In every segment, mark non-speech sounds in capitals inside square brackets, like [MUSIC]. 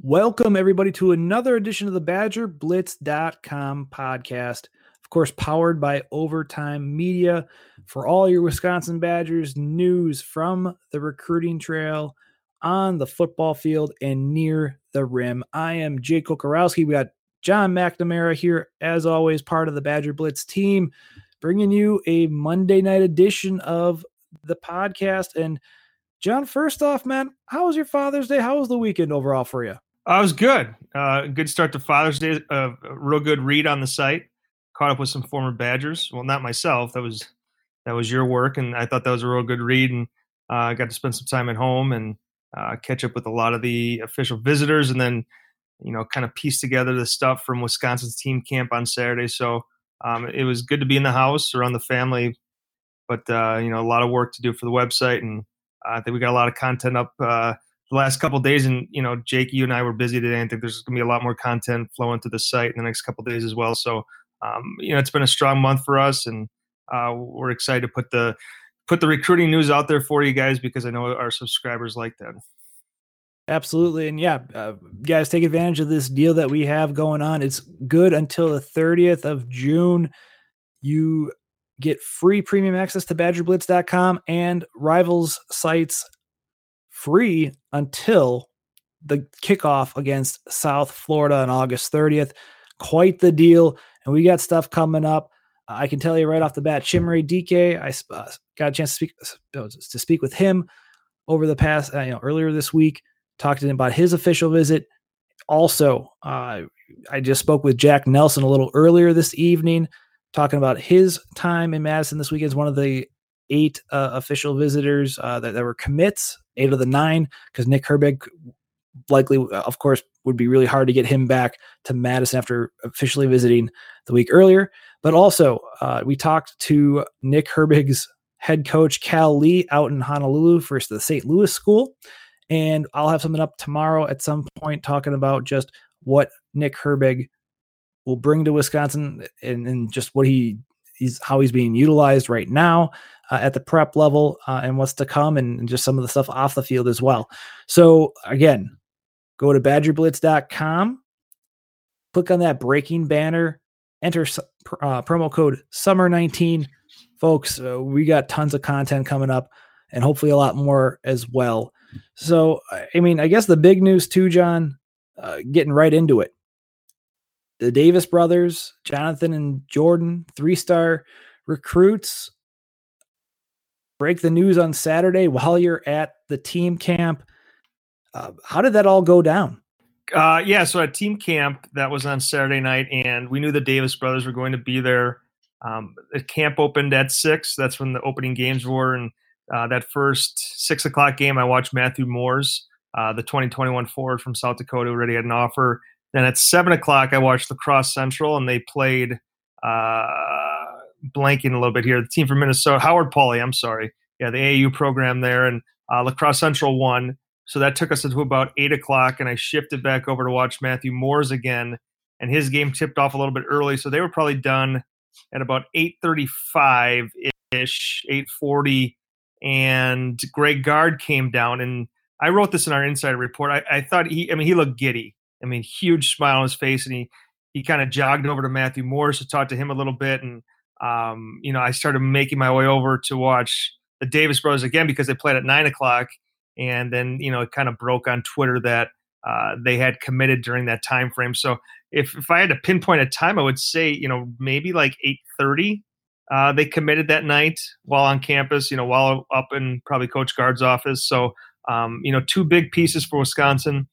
Welcome, everybody, to another edition of the BadgerBlitz.com podcast. Of course, powered by Overtime Media for all your Wisconsin Badgers news from the recruiting trail on the football field and near the rim. I am Jake Kocorowski. We got Jon McNamara here, as always, part of the Badger Blitz team, bringing you a Monday night edition of the podcast. And Jon, first off, man, how was your Father's Day? How was the weekend overall for you? I was good. Uh, good start to Father's Day. Uh, a real good read on the site. Caught up with some former Badgers. Well, not myself. That was that was your work, and I thought that was a real good read. And I uh, got to spend some time at home and uh, catch up with a lot of the official visitors, and then you know kind of piece together the stuff from Wisconsin's team camp on Saturday. So um, it was good to be in the house around the family, but uh, you know a lot of work to do for the website, and I think we got a lot of content up uh, the last couple days, and you know, Jake, you and I were busy today. I think there's going to be a lot more content flowing to the site in the next couple days as well. So, um, you know, it's been a strong month for us, and uh, we're excited to put the put the recruiting news out there for you guys because I know our subscribers like that. Absolutely, and yeah, uh, guys, take advantage of this deal that we have going on. It's good until the 30th of June. You get free premium access to BadgerBlitz.com and Rivals sites free until the kickoff against South Florida on August 30th. Quite the deal. And we got stuff coming up. I can tell you right off the bat, Chimere Dike, I uh, got a chance to speak uh, to speak with him over the past, uh, you know, earlier this week. Talked to him about his official visit. Also, I just spoke with Jack Nelson a little earlier this evening, talking about his time in Madison this weekend as one of the eight uh, official visitors uh, that, that were commits eight of the nine because Nick Herbig likely, of course, would be really hard to get him back to Madison after officially visiting the week earlier. But also, uh, we talked to Nick Herbig's head coach, Cal Lee, out in Honolulu for the St. Louis school. And I'll have something up tomorrow at some point talking about just what Nick Herbig will bring to Wisconsin and, and just what he he's how he's being utilized right now uh, at the prep level uh, and what's to come and, and, just some of the stuff off the field as well. So again, go to badgerblitz.com, click on that breaking banner, enter uh, promo code summer19. Folks, uh, we got tons of content coming up and hopefully a lot more as well. So, I mean, I guess the big news too, Jon, uh, getting right into it. The Davis brothers, Jonathan and Jordan, three star recruits, break the news on Saturday while you're at the team camp. Uh, how did that all go down? Uh, yeah, so at team camp that was on Saturday night, and we knew the Davis brothers were going to be there. Um, the camp opened at six. That's when the opening games were, and uh, that first six o'clock game, I watched Matthew Mors, uh, the 2021 forward from South Dakota, already had an offer. Then at seven o'clock, I watched La Crosse Central, and they played uh, blanking a little bit here. The team from Minnesota, Howard Pulley, I'm sorry. Yeah, the AAU program there, and uh, La Crosse Central won. So that took us into about eight o'clock, and I shifted back over to watch Matthew Mors again, and his game tipped off a little bit early, so they were probably done at about eight thirty-five ish, eight forty, and Greg Gard came down, and I wrote this in our insider report. I, I thought he, I mean, he looked giddy. I mean, huge smile on his face, and he he kind of jogged over to Matthew Mors to talk to him a little bit, and um, you know, I started making my way over to watch the Davis brothers again because they played at nine o'clock, and then you know it kind of broke on Twitter that uh, they had committed during that time frame. So if if I had to pinpoint a time, I would say you know maybe like eight thirty. Uh, they committed that night while on campus, you know, while up in probably Coach Gard's office. So, um, you know, two big pieces for Wisconsin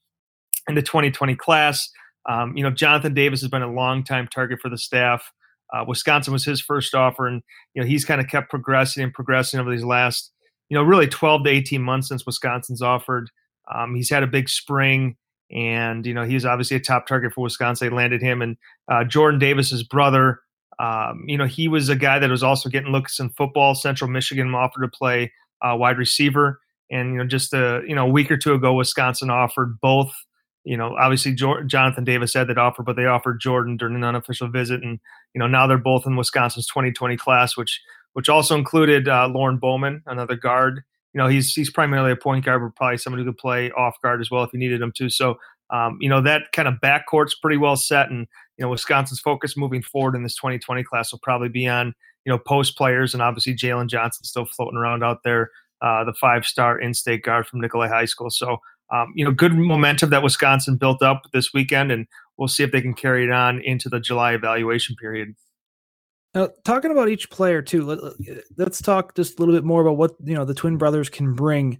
in the 2020 class. Um, you know, Jonathan Davis has been a long time target for the staff. Uh, Wisconsin was his first offer, and you know he's kind of kept progressing and progressing over these last, you know, really 12 to 18 months since Wisconsin's offered. Um, he's had a big spring, and you know he's obviously a top target for Wisconsin. They landed him, and uh, Jordan Davis's brother. Um, you know, he was a guy that was also getting looks in football. Central Michigan offered to play uh, wide receiver, and you know, just a you know a week or two ago, Wisconsin offered both you know, obviously Jonathan Davis had that offer, but they offered Jordan during an unofficial visit, and you know now they're both in Wisconsin's 2020 class, which which also included uh, Lorne Bowman, another guard. You know, he's he's primarily a point guard, but probably someone who could play off guard as well if you needed him to. So um, you know that kind of backcourt's pretty well set, and you know Wisconsin's focus moving forward in this 2020 class will probably be on you know post players, and obviously Jalen Johnson still floating around out there, uh, the five star in-state guard from Nicolet High School. So um, you know good momentum that Wisconsin built up this weekend, and we'll see if they can carry it on into the July evaluation period. Now, talking about each player too, let, us talk just a little bit more about what you know the twin brothers can bring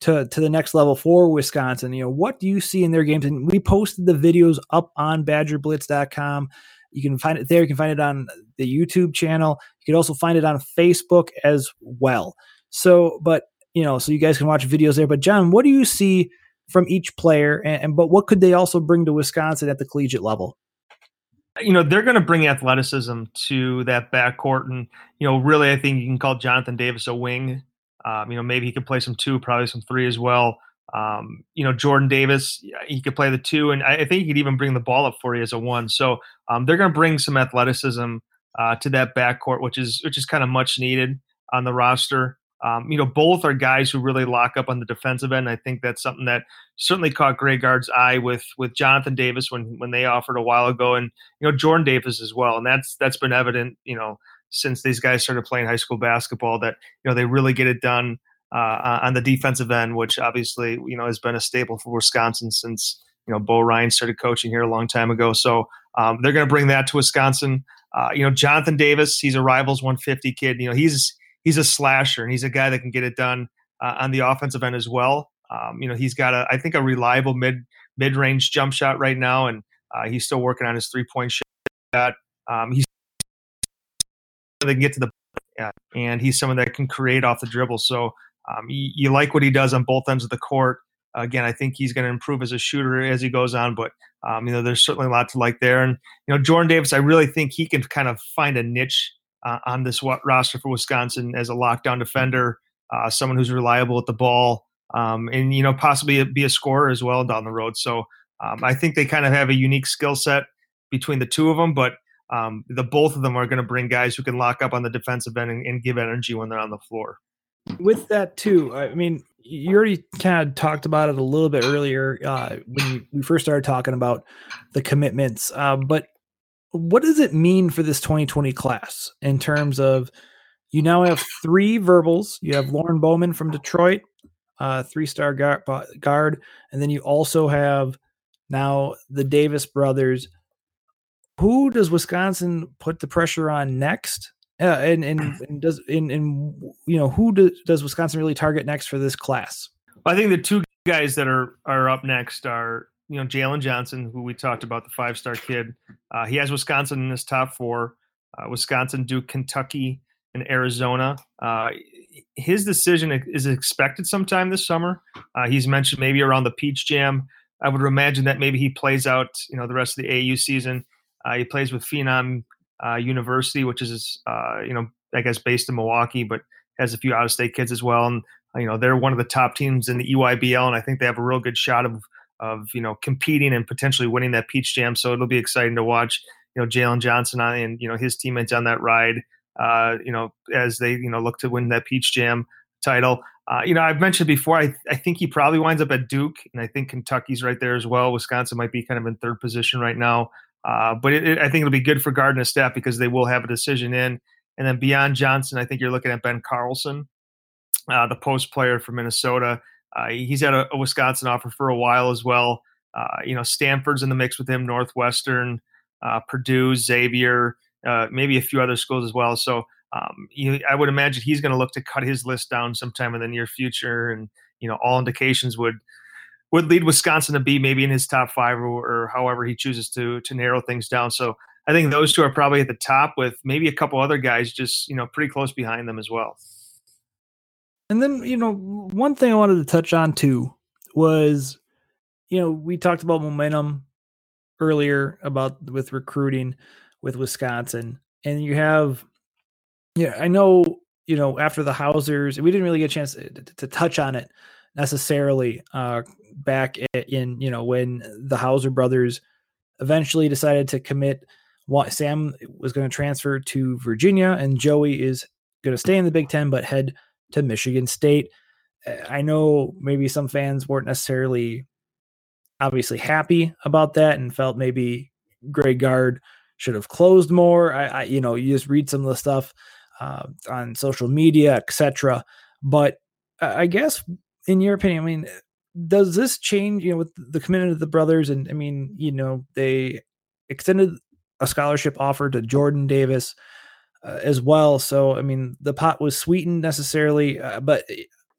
to to the next level for Wisconsin. You know, what do you see in their games? And we posted the videos up on BadgerBlitz.com. You can find it there. You can find it on the YouTube channel. You can also find it on Facebook as well. So, but you know, so you guys can watch videos there. But Jon, what do you see from each player? And, and but what could they also bring to Wisconsin at the collegiate level? You know, they're going to bring athleticism to that backcourt, and you know, really, I think you can call Jonathan Davis a wing um, you know, maybe he could play some two, probably some three as well. Um, you know, Jordan Davis, he could play the two, and I, think he could even bring the ball up for you as a one. So um, they're going to bring some athleticism uh, to that backcourt, which is which is kind of much needed on the roster. Um, you know, both are guys who really lock up on the defensive end. I think that's something that certainly caught Greg Gard's eye with with Jonathan Davis when when they offered a while ago, and you know Jordan Davis as well. And that's that's been evident. You know, since these guys started playing high school basketball that you know they really get it done uh, on the defensive end, which obviously you know has been a staple for Wisconsin since you know Bo Ryan started coaching here a long time ago. So um, they're going to bring that to Wisconsin. Uh, you know Jonathan Davis, he's a Rivals 150 kid. You know he's he's a slasher and he's a guy that can get it done uh, on the offensive end as well. Um, you know he's got a I think a reliable mid mid range jump shot right now, and uh, he's still working on his three point shot. Um, he's they can get to the yeah, and he's someone that can create off the dribble. So um, you, you, like what he does on both ends of the court. again, I think he's going to improve as a shooter as he goes on, but um, you know there's certainly a lot to like there. And you know Jordan Davis, I really think he can kind of find a niche uh, on this roster for Wisconsin as a lockdown defender, uh, someone who's reliable at the ball, um, and you know possibly be a scorer as well down the road. So um, I think they kind of have a unique skill set between the two of them, but um, the both of them are going to bring guys who can lock up on the defensive end and, and, give energy when they're on the floor. With that too, I mean, you already kind of talked about it a little bit earlier uh, when we first started talking about the commitments. Uh, but what does it mean for this 2020 class in terms of you now have three verbals? You have Lorne Bowman from Detroit, uh, three-star guard, and then you also have now the Davis brothers who does Wisconsin put the pressure on next? Uh, and, and, [CLEARS THROAT] and does in in you know who do, does Wisconsin really target next for this class? Well, I think the two guys that are are up next are you know Jalen Johnson, who we talked about, the five star kid. Uh, he has Wisconsin in his top four. Uh, Wisconsin, Duke, Kentucky, and Arizona. Uh, his decision is expected sometime this summer. Uh, he's mentioned maybe around the Peach Jam. I would imagine that maybe he plays out you know the rest of the AU season uh, he plays with Phenom uh, University, which is you know I guess based in Milwaukee, but has a few out of state kids as well. And you know they're one of the top teams in the EYBL, and I think they have a real good shot of of you know competing and potentially winning that Peach Jam. So it'll be exciting to watch you know Jalen Johnson and you know his teammates on that ride. Uh, you know as they you know look to win that Peach Jam title. Uh, you know, I've mentioned before, I, I think he probably winds up at Duke, and I think Kentucky's right there as well. Wisconsin might be kind of in third position right now. Uh, but it, it, I think it'll be good for Gardner staff because they will have a decision in. And then beyond Johnson, I think you're looking at Ben Carlson, uh, the post player from Minnesota. Uh, he's had a, a, Wisconsin offer for a while as well. Uh, you know, Stanford's in the mix with him, Northwestern, uh, Purdue, Xavier, uh, maybe a few other schools as well. So um, you, I would imagine he's going to look to cut his list down sometime in the near future. And, you know, all indications would – would lead Wisconsin to be maybe in his top five or, or, however he chooses to to narrow things down. So I think those two are probably at the top with maybe a couple other guys just you know pretty close behind them as well. And then you know one thing I wanted to touch on too was you know we talked about momentum earlier about with recruiting with Wisconsin and you have yeah I know you know after the Hausers we didn't really get a chance to, to touch on it necessarily uh, back in you know when the Hauser brothers eventually decided to commit. Sam was going to transfer to Virginia, and Joey is going to stay in the Big Ten but head to Michigan State. I know maybe some fans weren't necessarily obviously happy about that and felt maybe Greg Gard should have closed more. I, I you know, you just read some of the stuff uh, on social media, etc. But I guess, in your opinion, I mean, does this change? You know, with the commitment of the brothers, and I mean, you know, they extended a scholarship offer to Jordan Davis uh, as well. So, I mean, the pot was sweetened necessarily, uh, but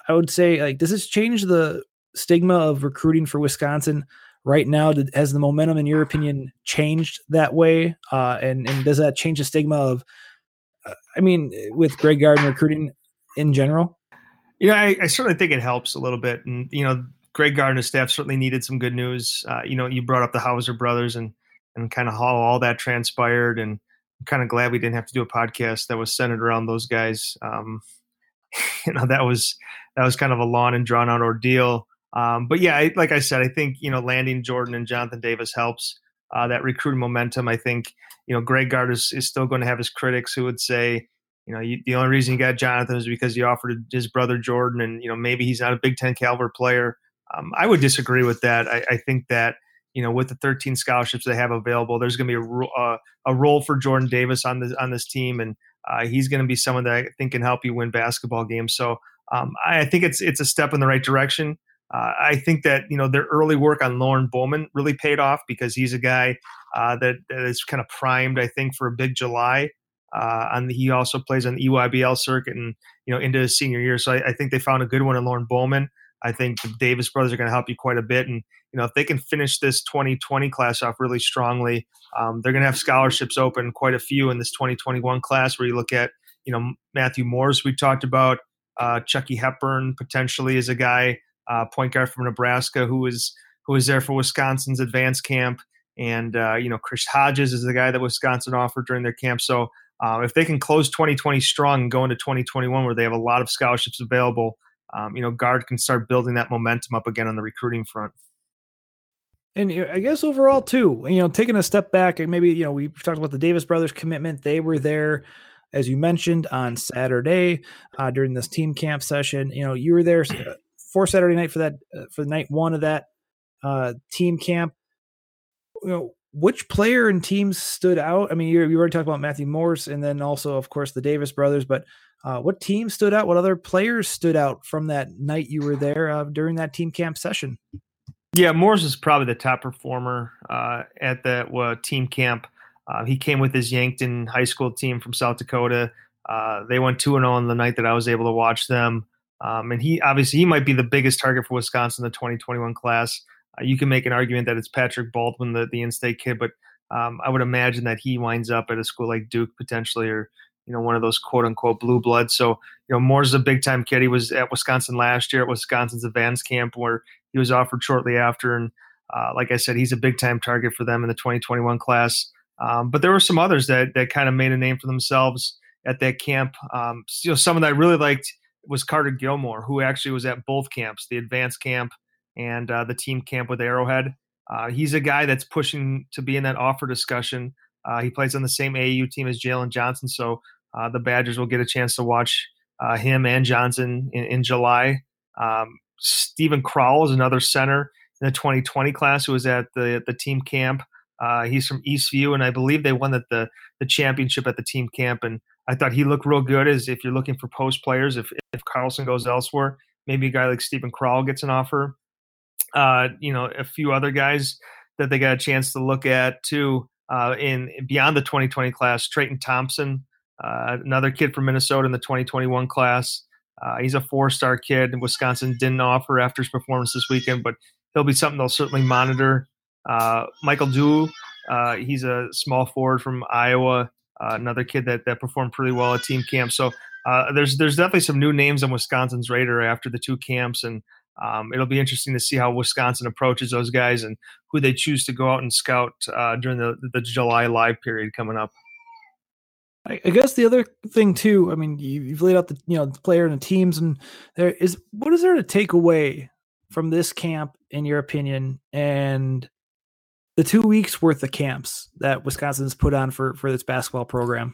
I would say like does this change the stigma of recruiting for Wisconsin right now? Did, has the momentum, in your opinion, changed that way? Uh, and and does that change the stigma of? Uh, I mean, with Greg Garden recruiting in general. Yeah, I, I, certainly think it helps a little bit, and you know, Greg Gardner's staff certainly needed some good news. Uh, you know, you brought up the Hauser brothers and and kind of how all that transpired, and I'm kind of glad we didn't have to do a podcast that was centered around those guys. Um, [LAUGHS] you know, that was that was kind of a long and drawn out ordeal. Um, but yeah, I, like I said, I think you know landing Jordan and Jonathan Davis helps uh, that recruiting momentum. I think you know Greg Gard is, is still going to have his critics who would say, you know, you, the only reason you got Jonathan is because he offered his brother Jordan, and you know maybe he's not a Big Ten caliber player. Um, I would disagree with that. I, I, think that you know with the 13 scholarships they have available, there's going to be a, uh, a role for Jordan Davis on this on this team, and uh, he's going to be someone that I think can help you win basketball games. So um, I, I, think it's it's a step in the right direction. Uh, I think that you know their early work on Lorne Bowman really paid off because he's a guy uh, that, that is kind of primed, I think, for a big July. Uh, and he also plays on the EYBL circuit and you know into his senior year. So I, I think they found a good one in Lorne Bowman. I think the Davis brothers are going to help you quite a bit. And, you know, if they can finish this 2020 class off really strongly, um, they're going to have scholarships open, quite a few in this 2021 class where you look at, you know, Matthew Mors, we talked about, uh, Chucky Hepburn potentially is a guy, uh, point Gard from Nebraska who was, who was there for Wisconsin's advanced camp. And, uh, you know, Chris Hodges is the guy that Wisconsin offered during their camp. So uh, if they can close 2020 strong and go into 2021 where they have a lot of scholarships available, um, you know, guard can start building that momentum up again on the recruiting front. And I guess overall too, you know, taking a step back and maybe, you know, we talked about the Davis brothers commitment. They were there, as you mentioned, on Saturday uh, during this team camp session. You know, you were there uh, for Saturday night for that, uh, for night one of that uh, team camp. You know, which player and teams stood out? I mean, you, you already talked about Matthew Mors and then also, of course, the Davis brothers, but uh, what team stood out? What other players stood out from that night you were there uh, during that team camp session? Yeah, Mors is probably the top performer uh, at that uh, team camp. Uh, he came with his Yankton high school team from South Dakota. Uh, they went 2 0 on the night that I was able to watch them. Um, and he obviously he might be the biggest target for Wisconsin in the 2021 class. you can make an argument that it's Patrick Baldwin, the, the in state kid, but um, I would imagine that he winds up at a school like Duke potentially or you know, one of those quote unquote blue bloods. So, you know, Mors's a big time kid. He was at Wisconsin last year at Wisconsin's advanced camp where he was offered shortly after. And uh, like I said, he's a big time target for them in the 2021 class. Um, but there were some others that, that kind of made a name for themselves at that camp. Um, you know, someone that I really liked was Carter Gilmore, who actually was at both camps, the advanced camp and uh, the team camp with Arrowhead. Uh, he's a guy that's pushing to be in that offer discussion. Uh, he plays on the same AAU team as Jalen Johnson, so uh, the Badgers will get a chance to watch uh, him and Johnson in, in July. Um, Steven Crowl is another center in the 2020 class who was at the the team camp. Uh, he's from Eastview, and I believe they won the, the, the championship at the team camp. And I thought he looked real good. As if you're looking for post players, if if Carlson goes elsewhere, maybe a guy like Steven Crowl gets an offer. Uh, you know, a few other guys that they got a chance to look at too. Uh, in beyond the 2020 class, Treyton Thompson uh, another kid from Minnesota in the 2021 class. Uh, he's a four-star kid. Wisconsin didn't offer after his performance this weekend, but he'll be something they'll certainly monitor. Uh, Michael Du, uh, he's a small forward from Iowa. Uh, another kid that that performed pretty well at team camp. So uh, there's there's definitely some new names on Wisconsin's radar after the two camps, and um, it'll be interesting to see how Wisconsin approaches those guys and who they choose to go out and scout during the the July live period coming up. I, guess the other thing too, I mean, you, you've laid out the you know the player and the teams, and there is what is there to take away from this camp, in your opinion, and the two weeks worth of camps that Wisconsin's put on for for this basketball program?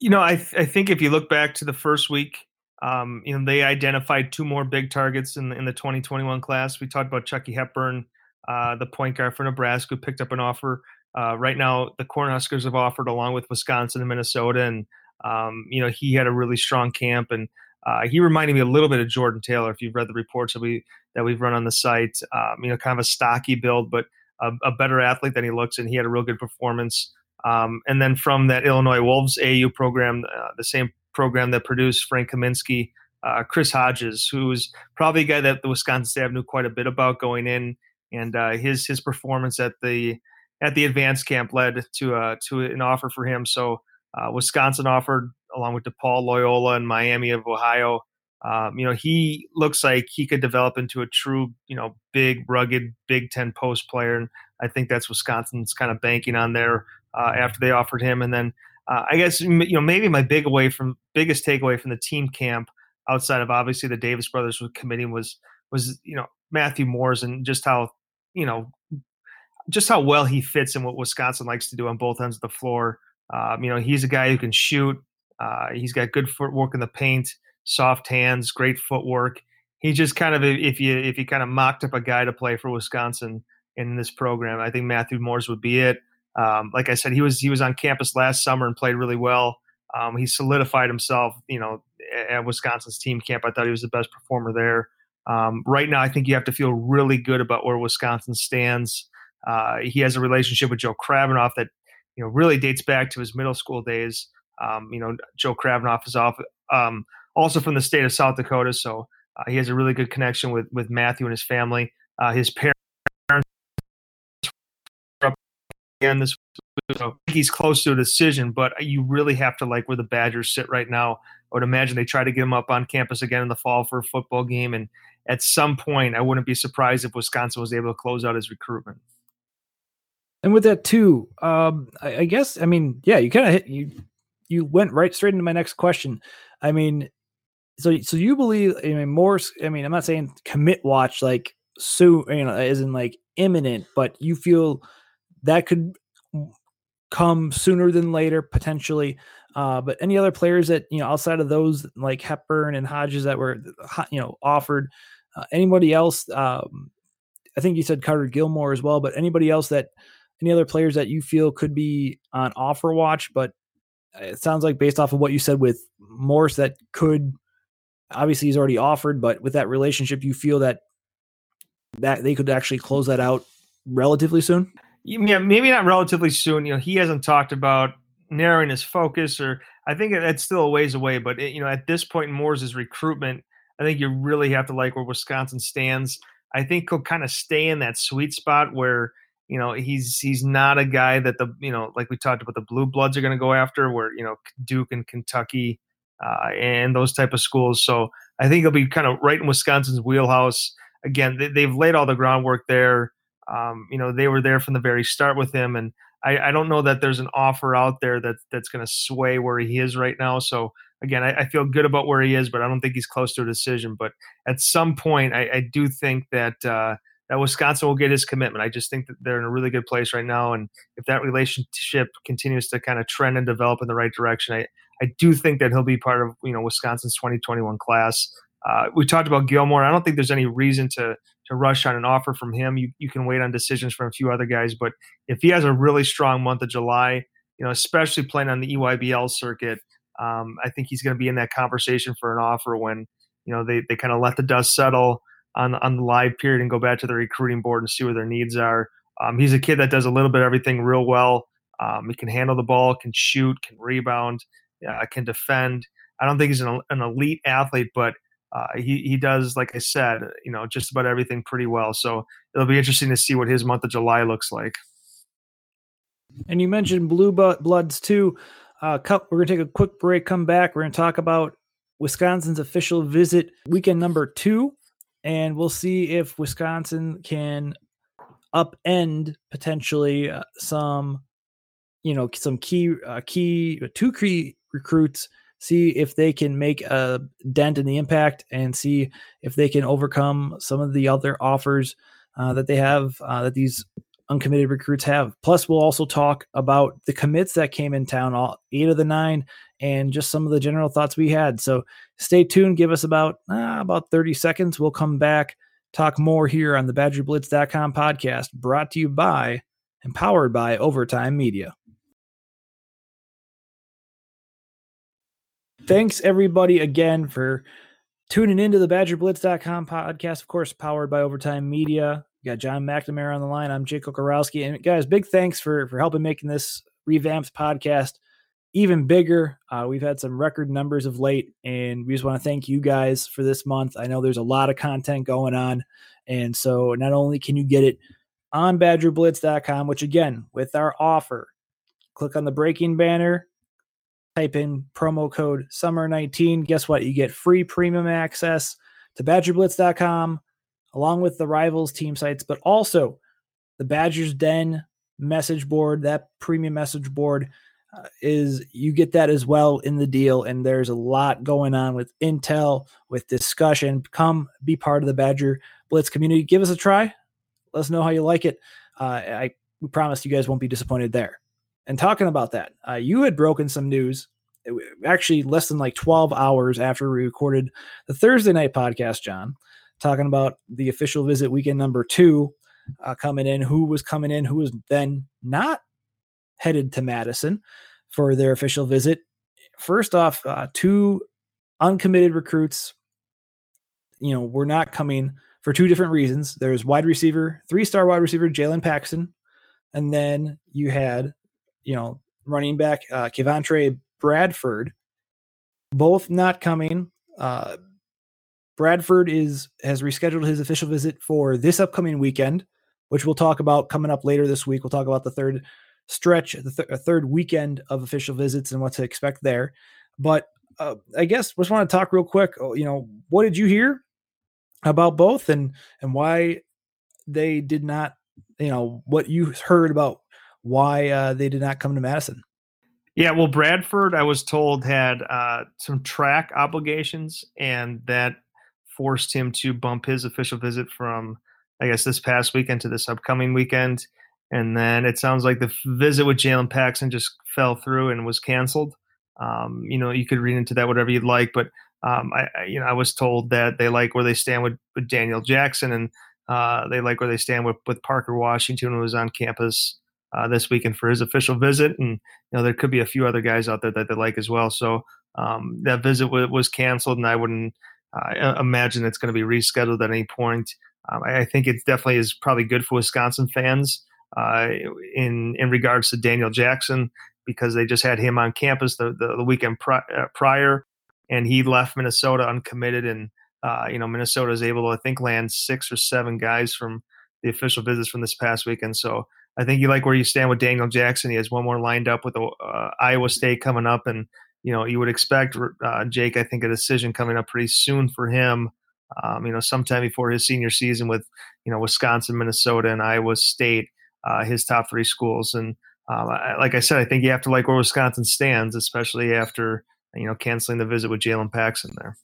You know, I I think if you look back to the first week, um, you know, they identified two more big targets in the, in the 2021 class. We talked about Chucky Hepburn. uh, the point guard for Nebraska, who picked up an offer. Uh, right now, the Cornhuskers have offered along with Wisconsin and Minnesota, and um, you know he had a really strong camp, and uh, he reminded me a little bit of Jordan Taylor. If you've read the reports that we that we've run on the site, um, you know, kind of a stocky build, but a, a, better athlete than he looks, and he had a real good performance. Um, and then from that Illinois Wolves AU program, uh, the same program that produced Frank Kaminsky, uh, Chris Hodges, who's probably a guy that the Wisconsin staff knew quite a bit about going in, and uh, his his performance at the at the advanced camp led to uh, to an offer for him. So uh, Wisconsin offered along with DePaul Loyola and Miami of Ohio. Um, you know, he looks like he could develop into a true, you know, big, rugged Big Ten post player, and I think that's Wisconsin's kind of banking on there uh, after they offered him. And then uh, I guess you know maybe my big away from biggest takeaway from the team camp outside of obviously the Davis brothers was committing was was you know Matthew Mors and just how you know just how well he fits in what Wisconsin likes to do on both ends of the floor. Um, you know, he's a guy who can shoot. Uh, he's got good footwork in the paint, soft hands, great footwork. He just kind of if you if you kind of mocked up a guy to play for Wisconsin in this program, I think Matthew Mors would be it. Um, like I said, he was he was on campus last summer and played really well. Um, he solidified himself, you know, at Wisconsin's team camp. I thought he was the best performer there. Um, right now, I think you have to feel really good about where Wisconsin stands. Uh, he has a relationship with Joe Krabbenhoft that you know really dates back to his middle school days. Um, you know, Joe Krabbenhoft is off, um, also from the state of South Dakota, so uh, he has a really good connection with with Matthew and his family. Uh, his parents up again this so he's close to a decision, but you really have to like where the Badgers sit right now. I would imagine they try to get him up on campus again in the fall for a football game, and at some point, I wouldn't be surprised if Wisconsin was able to close out his recruitment. And with that too, um, I, I, guess I mean, yeah, you kind of hit you you went right straight into my next question. I mean, so so you believe I mean more? I mean, I'm not saying commit watch like soon, you know, isn't like imminent, but you feel that could come sooner than later potentially. Uh, but any other players that you know outside of those like Hepburn and Hodges that were you know offered, uh, anybody else? Um, I think you said Carter Gilmore as well, but anybody else that any other players that you feel could be on offer watch? But uh, it sounds like based off of what you said with Mors, that could obviously he's already offered, but with that relationship, you feel that that they could actually close that out relatively soon yeah, maybe not relatively soon. You know, he hasn't talked about narrowing his focus, or I think that's still a ways away. But it, you know, at this point in Mors' recruitment, I think you really have to like where Wisconsin stands. I think he'll kind of stay in that sweet spot where you know he's he's not a guy that the you know like we talked about the blue bloods are going to go after, where you know Duke and Kentucky uh, and those type of schools. So I think he'll be kind of right in Wisconsin's wheelhouse. Again, they, they've laid all the groundwork there. Um, you know, they were there from the very start with him, and I, I don't know that there's an offer out there that that's going to sway where he is right now. So again, I, I, feel good about where he is, but I don't think he's close to a decision. But at some point, I, I do think that uh, that Wisconsin will get his commitment. I just think that they're in a really good place right now, and if that relationship continues to kind of trend and develop in the right direction, I I do think that he'll be part of you know Wisconsin's 2021 class. Uh, we talked about Gilmore. I don't think there's any reason to to rush on an offer from him. You you can wait on decisions from a few other guys, but if he has a really strong month of July, you know, especially playing on the EYBL circuit, um, I think he's going to be in that conversation for an offer when you know they they kind of let the dust settle on on the live period and go back to the recruiting board and see where their needs are. Um, he's a kid that does a little bit of everything real well. Um, he can handle the ball, can shoot, can rebound, uh, can defend. I don't think he's an, an elite athlete, but uh, he he does, like I said, you know, just about everything pretty well. So it'll be interesting to see what his month of July looks like. And you mentioned blue bloods too. Uh, we're gonna take a quick break. Come back. We're gonna talk about Wisconsin's official visit weekend number two, and we'll see if Wisconsin can upend potentially uh, some, you know, some key uh, key two key recruits see if they can make a dent in the impact and see if they can overcome some of the other offers uh, that they have uh, that these uncommitted recruits have. Plus, we'll also talk about the commits that came in town, all eight of the nine, and just some of the general thoughts we had. So stay tuned. Give us about uh, about thirty seconds. We'll come back talk more here on the BadgerBlitz.com podcast, brought to you by and powered by Overtime Media. Thanks everybody again for tuning into the BadgerBlitz.com podcast. Of course, powered by Overtime Media. We got Jon McNamara on the line. I'm Jake Kocorowski. And guys, big thanks for for helping making this revamped podcast even bigger. Uh, we've had some record numbers of late, and we just want to thank you guys for this month. I know there's a lot of content going on. And so not only can you get it on badgerblitz.com, which again, with our offer, click on the breaking banner, type in promo code summer19. Guess what? You get free premium access to badgerblitz.com along with the rivals team sites, but also the Badgers Den message board, that premium message board uh, is you get that as well in the deal. And there's a lot going on with intel, with discussion. Come be part of the Badger Blitz community. Give us a try. Let us know how you like it. Uh, I we promise you guys won't be disappointed there. And talking about that, uh, you had broken some news actually less than like 12 hours after we recorded the Thursday night podcast, Jon, talking about the official visit weekend number two uh, coming in, who was coming in, who was then not headed to Madison for their official visit. First off, uh, two uncommitted recruits, you know, were not coming for two different reasons. There's wide receiver, three star wide receiver Jalen Paxton, and then you had, you know, running back uh, Kevantre Bradford, both not coming. Uh, Bradford is has rescheduled his official visit for this upcoming weekend, which we'll talk about coming up later this week. We'll talk about the third stretch, the th- third weekend of official visits and what to expect there. But uh, I guess just want to talk real quick. Oh, you know, what did you hear about both, and and why they did not? You know, what you heard about why uh, they did not come to Madison. Yeah, well, Bradford, I was told had uh, some track obligations, and that forced him to bump his official visit from, I guess, this past weekend to this upcoming weekend. And then it sounds like the visit with Jalen Paxton just fell through and was canceled. Um, you know, you could read into that whatever you'd like, but um, I, I, you know, I was told that they like where they stand with, with Daniel Jackson and uh, they like where they stand with, with Parker Washington, who was on campus uh, this weekend for his official visit. And, you know, there could be a few other guys out there that they like as well. So um, that visit w- was canceled, and I wouldn't uh, imagine it's going to be rescheduled at any point. Um, I, I think it definitely is probably good for Wisconsin fans uh, in in regards to Daniel Jackson because they just had him on campus the the, the weekend pri- uh, prior, and he left Minnesota uncommitted, and uh, you know Minnesota is able to I think land six or seven guys from the official visits from this past weekend. So I think you like where you stand with Daniel Jackson. He has one more lined up with uh, Iowa State coming up, and you know you would expect uh, Jake. I think a decision coming up pretty soon for him. Um, you know, sometime before his senior season with you know Wisconsin, Minnesota, and Iowa State uh, his top three schools. And um, I, like I said, I think you have to like where Wisconsin stands, especially after you know canceling the visit with Jalen Paxton there.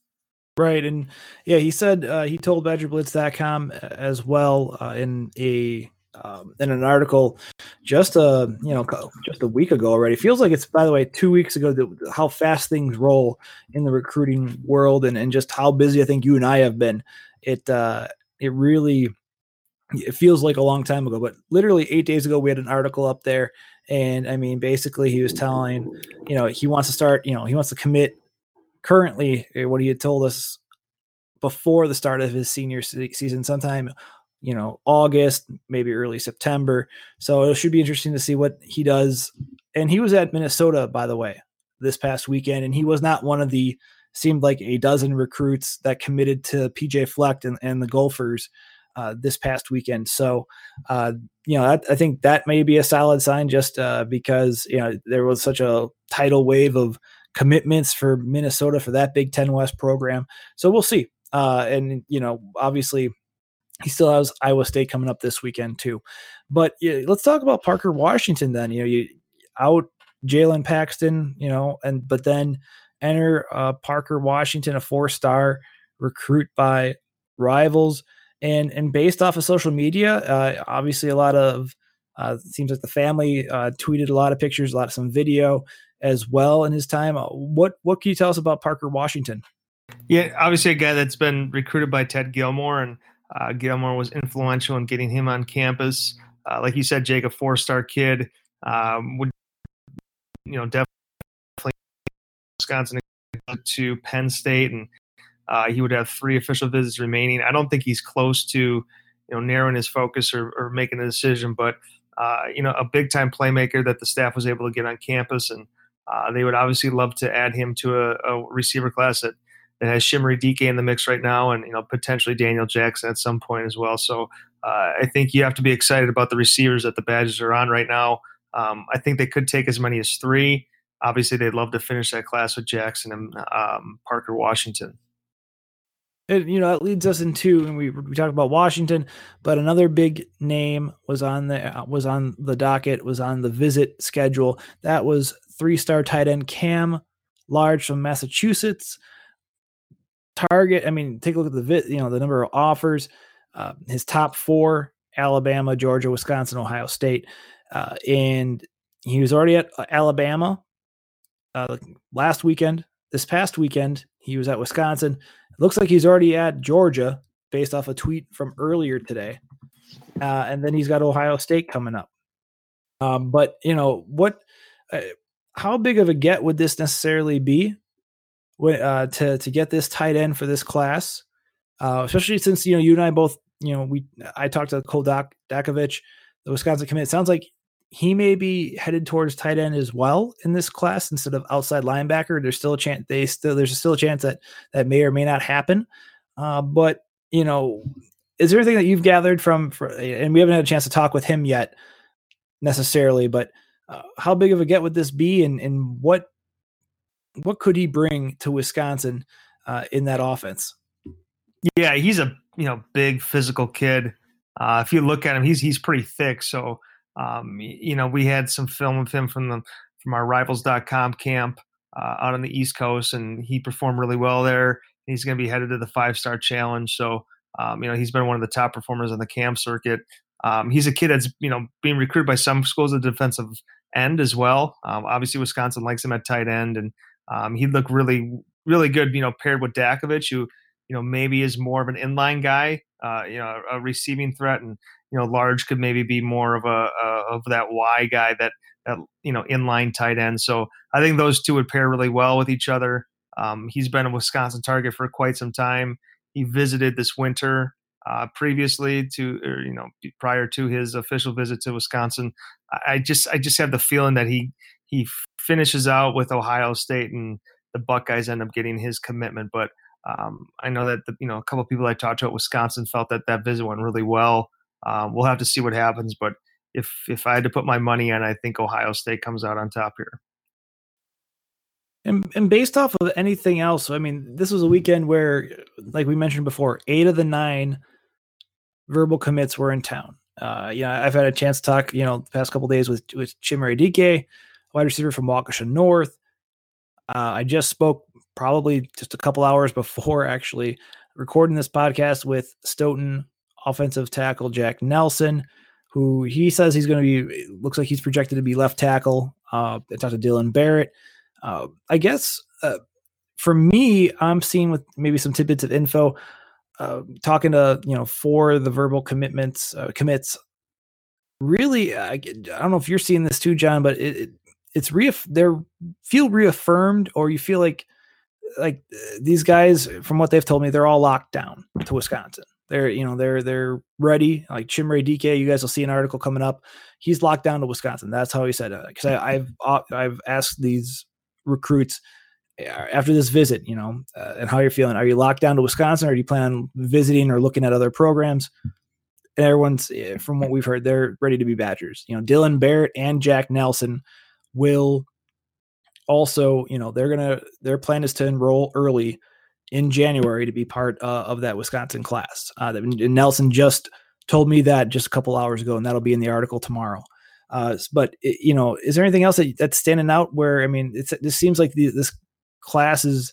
Right, and yeah, he said uh, he told BadgerBlitz.com uh, as well uh, in a um, in an article just a uh, you know just a week ago already. Feels like it's by the way two weeks ago that, how fast things roll in the recruiting world and, and just how busy I think you and I have been. It uh, it really it feels like a long time ago, but literally eight days ago, we had an article up there. And I mean, basically, he was telling, you know, he wants to start, you know, he wants to commit currently eh, what he had told us before the start of his senior season, sometime, you know, August, maybe early September. So it should be interesting to see what he does. And he was at Minnesota, by the way, this past weekend, and he was not one of the seemed like a dozen recruits that committed to PJ Fleck and, and the Gophers uh, this past weekend. So, uh, you know, I, think that may be a solid sign just uh, because, you know, there was such a tidal wave of commitments for Minnesota for that Big Ten West program. So we'll see. Uh, and, you know, obviously he still has Iowa State coming up this weekend too. But yeah, let's talk about Parker Washington then. You know, you out Jalen Paxton, you know, and but then enter uh, Parker Washington, a four star recruit by rivals and and based off of social media, uh, obviously a lot of uh, seems like the family uh, tweeted a lot of pictures, a lot of some video as well in his time. Uh, what what can you tell us about Parker Washington? Yeah, obviously a guy that's been recruited by Ted Gilmore, and Uh, Gilmore was influential in getting him on campus. Uh, like you said, Jake, a four-star kid um, would, you know, definitely Wisconsin to Penn State, and uh, he would have three official visits remaining. I don't think he's close to, you know, narrowing his focus or, or making a decision, but uh, you know, a big-time playmaker that the staff was able to get on campus, and uh, they would obviously love to add him to a, a receiver class that has Chimere Dike in the mix right now, and you know potentially Daniel Jackson at some point as well. So uh, I think you have to be excited about the receivers that the Badgers are on right now. Um, I think they could take as many as three. Obviously, they'd love to finish that class with Jackson and um, Parker Washington. And, you know, that leads us into, and we, we talked about Washington, but another big name was on the uh, was on the docket, was on the visit schedule. That was three star tight end Cam Large from Massachusetts. Target, I mean, take a look at the you know, the number of offers. Uh, his top four: Alabama, Georgia, Wisconsin, Ohio State, uh, and he was already at uh, Alabama uh, last weekend. This past weekend, he was at Wisconsin. It looks like he's already at Georgia, based off a tweet from earlier today. Uh, and then he's got Ohio State coming up. Um, but you know what? Uh, how big of a get would this necessarily be? Uh, to to get this tight end for this class, uh, especially since you know you and I both you know we I talked to Cole Dak, Dakovich, the Wisconsin commit. It sounds like he may be headed towards tight end as well in this class instead of outside linebacker. There's still a chance they still there's still a chance that that may or may not happen. Uh, but you know, is there anything that you've gathered from, for, and we haven't had a chance to talk with him yet necessarily, but uh, how big of a get would this be, and and what what could he bring to Wisconsin uh, in that offense? Yeah, he's a you know big physical kid. Uh, if you look at him, he's he's pretty thick. So um, you know we had some film of him from the from our Rivals.com camp uh, out on the East Coast, and he performed really well there. He's going to be headed to the five star challenge. So um, you know he's been one of the top performers on the camp circuit. Um, he's a kid that's you know being recruited by some schools at defensive end as well. Um, obviously, Wisconsin likes him at tight end, and um, he looked really, really good. You know, paired with Dakovich, who you know maybe is more of an inline guy, uh, you know, a receiving threat, and you know, Large could maybe be more of a, a of that Y guy that that you know inline tight end. So I think those two would pair really well with each other. Um, he's been a Wisconsin target for quite some time. He visited this winter uh, previously to, or, you know, prior to his official visit to Wisconsin. I just, I just have the feeling that he he finishes out with Ohio State and the Buckeyes end up getting his commitment. But um, I know that the, you know a couple of people I talked to at Wisconsin felt that that visit went really well. Um, we'll have to see what happens, but if if I had to put my money on, I think Ohio State comes out on top here. And, and based off of anything else, I mean, this was a weekend where, like we mentioned before, eight of the nine verbal commits were in town. Uh, yeah, I've had a chance to talk, you know, the past couple days with with Chimere Dike, wide receiver from Waukesha North. Uh, I just spoke probably just a couple hours before actually recording this podcast with Stoughton offensive tackle Jack Nelson, who he says he's going to be, looks like he's projected to be left tackle. Uh, I talked to Dylan Barrett. Uh, I guess uh, for me, I'm seeing with maybe some tidbits of info, uh, talking to, you know, for the verbal commitments, uh, commits. Really, I, I, don't know if you're seeing this too, Jon, but it, it it's reaff- they're feel reaffirmed or you feel like like these guys from what they've told me they're all locked down to Wisconsin. They're you know they're they're ready. Like Chimere Dike, you guys will see an article coming up. He's locked down to Wisconsin. That's how he said it. Because I've uh, I've asked these recruits uh, after this visit, you know, uh, and how you're feeling. Are you locked down to Wisconsin, or do you plan on visiting or looking at other programs? And everyone's eh, from what we've heard, they're ready to be Badgers. You know, Dylan Barrett and Jack Nelson will also, you know, they're gonna their plan is to enroll early in January to be part uh, of that Wisconsin class. Uh, Nelson just told me that just a couple hours ago, and that'll be in the article tomorrow. Uh, but it, you know, is there anything else that, that's standing out? Where I mean, this seems like the, this class is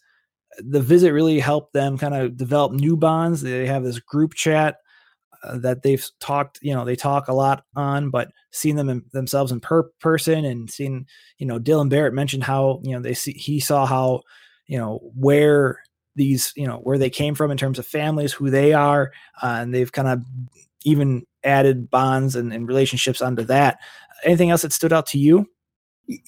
the visit really helped them kind of develop new bonds. They have this group chat that they've talked, you know, they talk a lot on, but seeing them in, themselves in per person and seeing, you know, Dylan Barrett mentioned how, you know, they see, he saw how, you know, where these, you know, where they came from in terms of families, who they are, uh, and they've kind of even added bonds and, and relationships onto that. Anything else that stood out to you?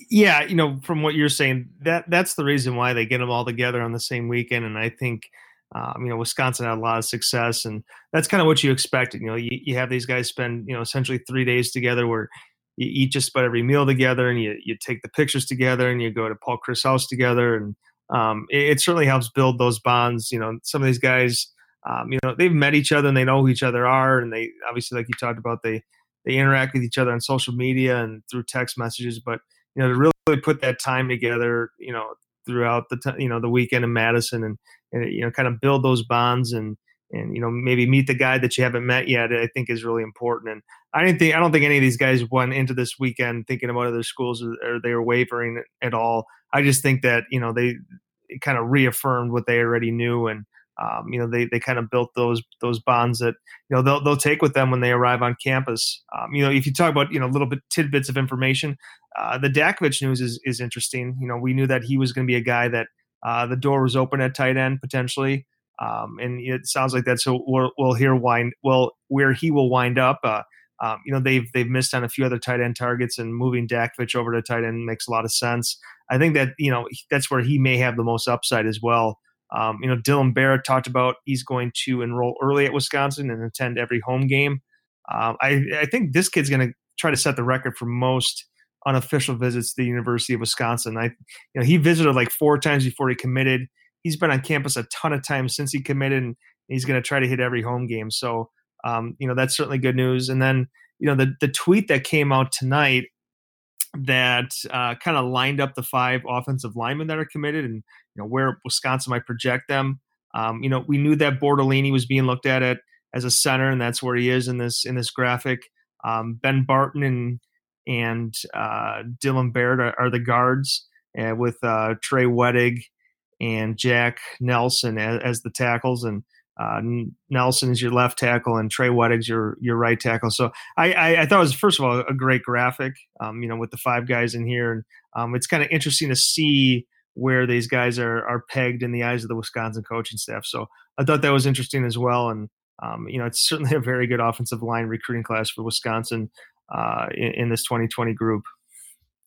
Yeah, you know, from what you're saying, that that's the reason why they get them all together on the same weekend, and I think. Um, you know, Wisconsin had a lot of success, and that's kind of what you expected. You know, you, you have these guys spend, you know, essentially three days together where you eat just about every meal together and you, you take the pictures together and you go to Paul Chryst house together. And um, it, it, certainly helps build those bonds. You know, some of these guys, um, you know, they've met each other and they know who each other are. And they obviously, like you talked about, they, they interact with each other on social media and through text messages. But, you know, to really put that time together, you know, throughout the, t- you know, the weekend in Madison and, and, you know, kind of build those bonds and, and you know maybe meet the guy that you haven't met yet i think is really important and i didn't think i don't think any of these guys went into this weekend thinking about other schools or, they were wavering at all. I just think that you know they kind of reaffirmed what they already knew and um, you know they, they kind of built those those bonds that you know they'll, they'll take with them when they arrive on campus. Um, you know if you talk about you know little bit tidbits of information uh, the Dakovich news is, is interesting. You know we knew that he was going to be a guy that uh, the door was open at tight end potentially um, and it sounds like that's so we'll, we'll hear wind well where he will wind up. Uh, um, you know they've they've missed on a few other tight end targets, and moving Dakovich over to tight end makes a lot of sense. I think that you know that's where he may have the most upside as well. Um, you know, Dylan Barrett talked about he's going to enroll early at Wisconsin and attend every home game. Um, I, I think this kid's going to try to set the record for most unofficial visits to the University of Wisconsin. I, you know, he visited like four times before he committed he's been on campus a ton of times since he committed, and he's going to try to hit every home game. So, um, you know, that's certainly good news. And then, you know, the the tweet that came out tonight that uh, kind of lined up the five offensive linemen that are committed, and you know where Wisconsin might project them. Um, you know, we knew that Bortolini was being looked at, at as a center, and that's where he is in this in this graphic. Um, ben Barton and and uh, Dylan Barrett are, are the guards, uh, with uh, Trey Wedig and Jack Nelson as, as the tackles, and uh, Nelson is your left tackle, and Trey Wedig's your your right tackle. So I, I, I thought it was first of all a great graphic, um, you know, with the five guys in here, and um, it's kind of interesting to see where these guys are are pegged in the eyes of the Wisconsin coaching staff. So I thought that was interesting as well, and um, you know, it's certainly a very good offensive line recruiting class for Wisconsin uh, in, in this 2020 group.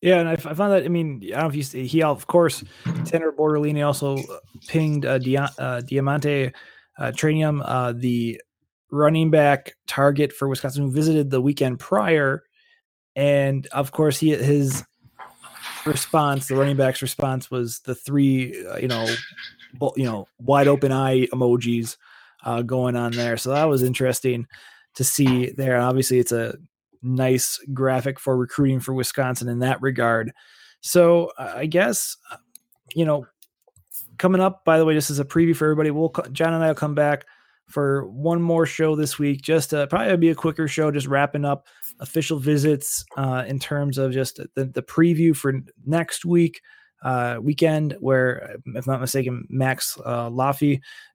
Yeah, and I, found that. I mean, I don't know if you see, he of course Tanner Bortolini also uh, pinged uh, Dia, uh, DeaMonte uh, Trayanum, uh, the running back target for Wisconsin, who visited the weekend prior, and of course he his response, the running back's response was the three, uh, you know, you know, wide open eye emojis uh, going on there. So that was interesting to see there. Obviously, it's a nice graphic for recruiting for Wisconsin in that regard. So I guess uh, you know coming up. By the way, this is a preview for everybody. We'll Jon and I will come back for one more show this week. Just to, probably be a quicker show, just wrapping up official visits uh, in terms of just the, the preview for next week. Uh, weekend where, if not mistaken, Max uh,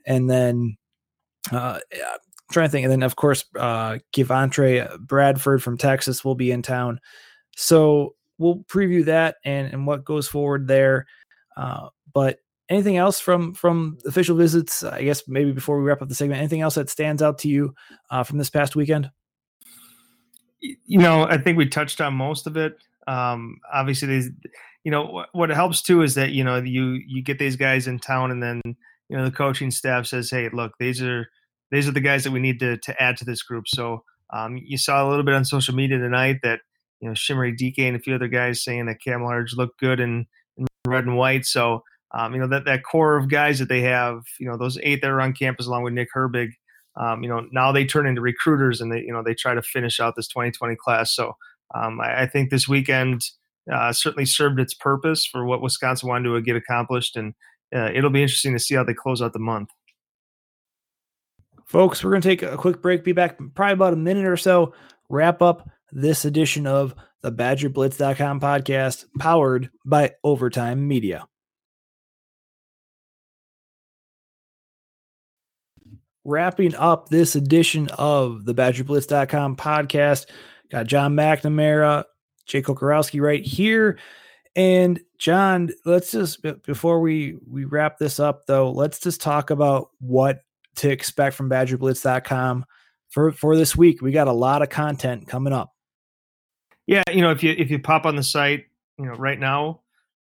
and then uh, trying to think. And then, of course, uh, Givontre Bradford from Texas will be in town. So we'll preview that and, and what goes forward there. Uh, but anything else from from official visits? I guess maybe before we wrap up the segment, anything else that stands out to you uh, from this past weekend? You know, I think we touched on most of it. Um, obviously, these, you know, what, what helps too is that you know you you get these guys in town, and then you know the coaching staff says, "Hey, look, these are these are the guys that we need to to add to this group. So um, you saw a little bit on social media tonight that you know Chimere Dike and a few other guys saying that Cam Large looked good in, in red and white. So um, you know that that core of guys that they have, you know those eight that are on campus along with Nick Herbig. Um, you know now they turn into recruiters and they you know they try to finish out this 2020 class. So um, I, I, think this weekend uh, certainly served its purpose for what Wisconsin wanted to get accomplished, and uh, it'll be interesting to see how they close out the month. Folks, we're going to take a quick break, be back probably about a minute or so, wrap up this edition of the BadgerBlitz.com podcast powered by Overtime Media. Wrapping up this edition of the BadgerBlitz.com podcast, got Jon McNamara, Jay Kocorowski right here. And Jon, let's just before we we wrap this up though, let's just talk about what to expect from badgerblitz.com for for this week. We got a lot of content coming up. Yeah, you know, if you if you pop on the site, you know, right now,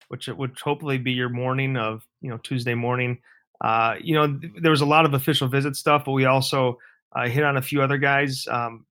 which it would hopefully be your morning of, you know, Tuesday morning, uh, you know, there was a lot of official visit stuff, but we also uh, hit on a few other guys. Um,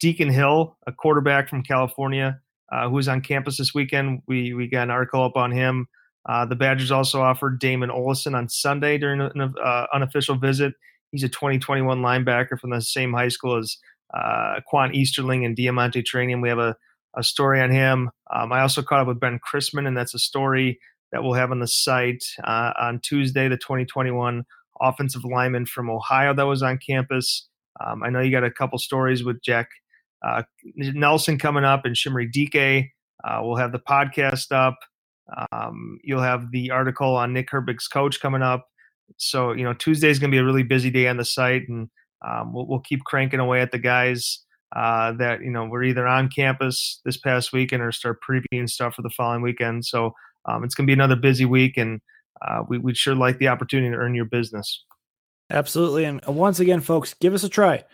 Deacon Hill, a quarterback from California, uh, who was on campus this weekend. We we got an article up on him. Uh, the Badgers also offered Damon Olison on Sunday during an uh, unofficial visit. He's a 2021 linebacker from the same high school as uh, Quan Easterling and DeaMonte Trayanum. We have a, a story on him. Um, I also caught up with Ben Christman, and that's a story that we'll have on the site uh, on Tuesday, the 2021 offensive lineman from Ohio that was on campus. Um, I know you got a couple stories with Jack uh, Nelson coming up and Chimere Dike. Uh, we'll have the podcast up. Um, you'll have the article on Nick Herbig's coach coming up. So, you know, Tuesday is going to be a really busy day on the site, and um, we'll, we'll, keep cranking away at the guys uh, that, you know, we're either on campus this past weekend or start previewing stuff for the following weekend. So um, it's going to be another busy week, and uh, we, would sure like the opportunity to earn your business. Absolutely. And uh, once again, folks, give us a try.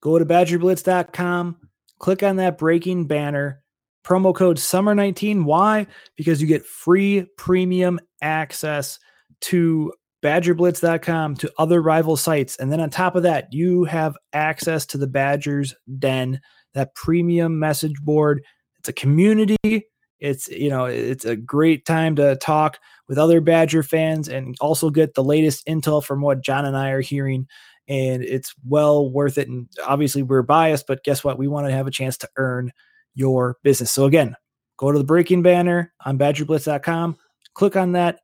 Go to badgerblitz.com, click on that breaking banner, promo code SUMMER19. Why? Because you get free premium access to badgerblitz.com to other rival sites. And then on top of that, you have access to the Badgers Den, that premium message board. It's a community. It's, you know, it's a great time to talk with other Badger fans and also get the latest intel from what Jon and I are hearing. And it's well worth it. And obviously, we're biased, but guess what? We want to have a chance to earn your business. So, again, go to the breaking banner on badgerblitz.com, click on that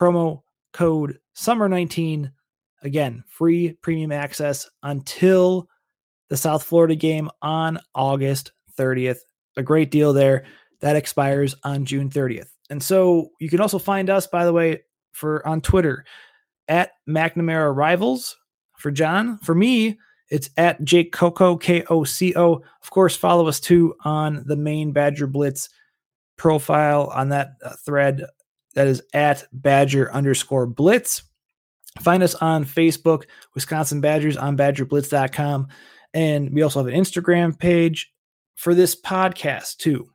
promo code summer19 again free premium access until the south florida game on august 30th a great deal there. That expires on june 30th and so you can also find us by the way for on twitter at mcnamara rivals. For john for me it's at jake coco k-o-c-o of course follow us too on the main badger blitz profile on that uh, thread that is at Badger underscore Blitz. Find us on Facebook, Wisconsin Badgers on badgerblitz.com. And we also have an Instagram page for this podcast, too.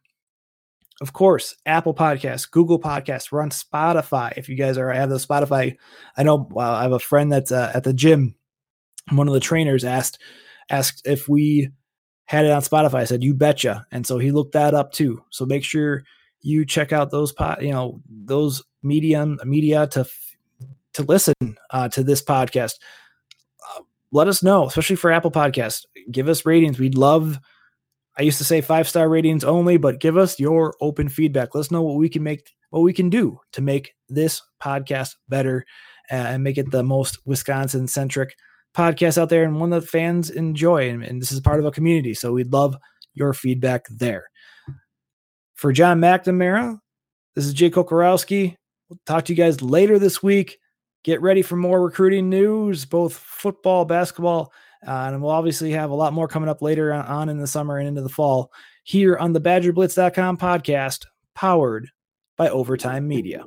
Of course, Apple Podcasts, Google Podcasts, we're on Spotify. If you guys are I have the Spotify, I know I have a friend that's uh, at the gym. One of the trainers asked asked if we had it on Spotify. I said, "You betcha," and so he looked that up too. So make sure you check out those pot, you know, those medium media to to listen uh, to this podcast. Uh, let us know, especially for Apple Podcast. Give us ratings. We'd love. I used to say five star ratings only, but give us your open feedback. Let us know what we can make, what we can do to make this podcast better uh, and make it the most Wisconsin centric podcast out there and one that fans enjoy. And, and this is part of a community, so we'd love your feedback there. For Jon McNamara, this is Jake Kocorowski. We'll talk to you guys later this week. Get ready for more recruiting news, both football, basketball, uh, and we'll obviously have a lot more coming up later on in the summer and into the fall here on the BadgerBlitz.com podcast, powered by Overtime Media.